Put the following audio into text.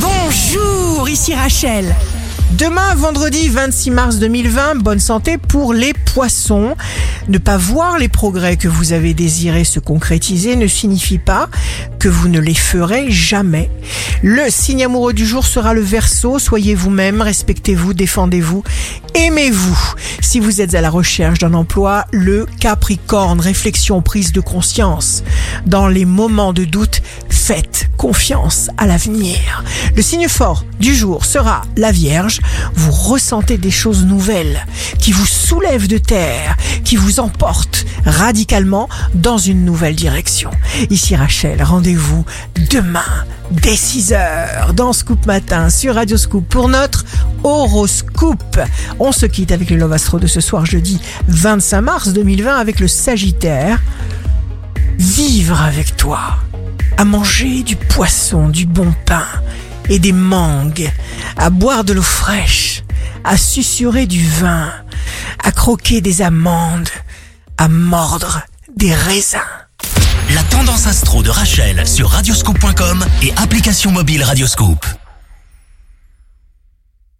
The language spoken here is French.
Bonjour, ici Rachel. Demain, vendredi 26 mars 2020, bonne santé pour les poissons. Ne pas voir les progrès que vous avez désirés se concrétiser ne signifie pas que vous ne les ferez jamais. Le signe amoureux du jour sera le verso. Soyez vous-même, respectez-vous, défendez-vous, aimez-vous. Si vous êtes à la recherche d'un emploi, le capricorne, réflexion, prise de conscience. Dans les moments de doute, faites confiance à l'avenir. Le signe fort du jour sera la Vierge. Vous ressentez des choses nouvelles qui vous soulèvent de terre, qui vous emportent radicalement dans une nouvelle direction. Ici Rachel, rendez-vous demain dès 6h dans Scoop Matin sur Radio Scoop pour notre horoscope. On se quitte avec le Love Astro de ce soir jeudi 25 mars 2020 avec le Sagittaire. Vivre avec toi, à manger du poisson, du bon pain et des mangues, à boire de l'eau fraîche, à susurrer du vin, à croquer des amandes, à mordre des raisins. La tendance astro de Rachel sur radioscope.com et application mobile Radioscope.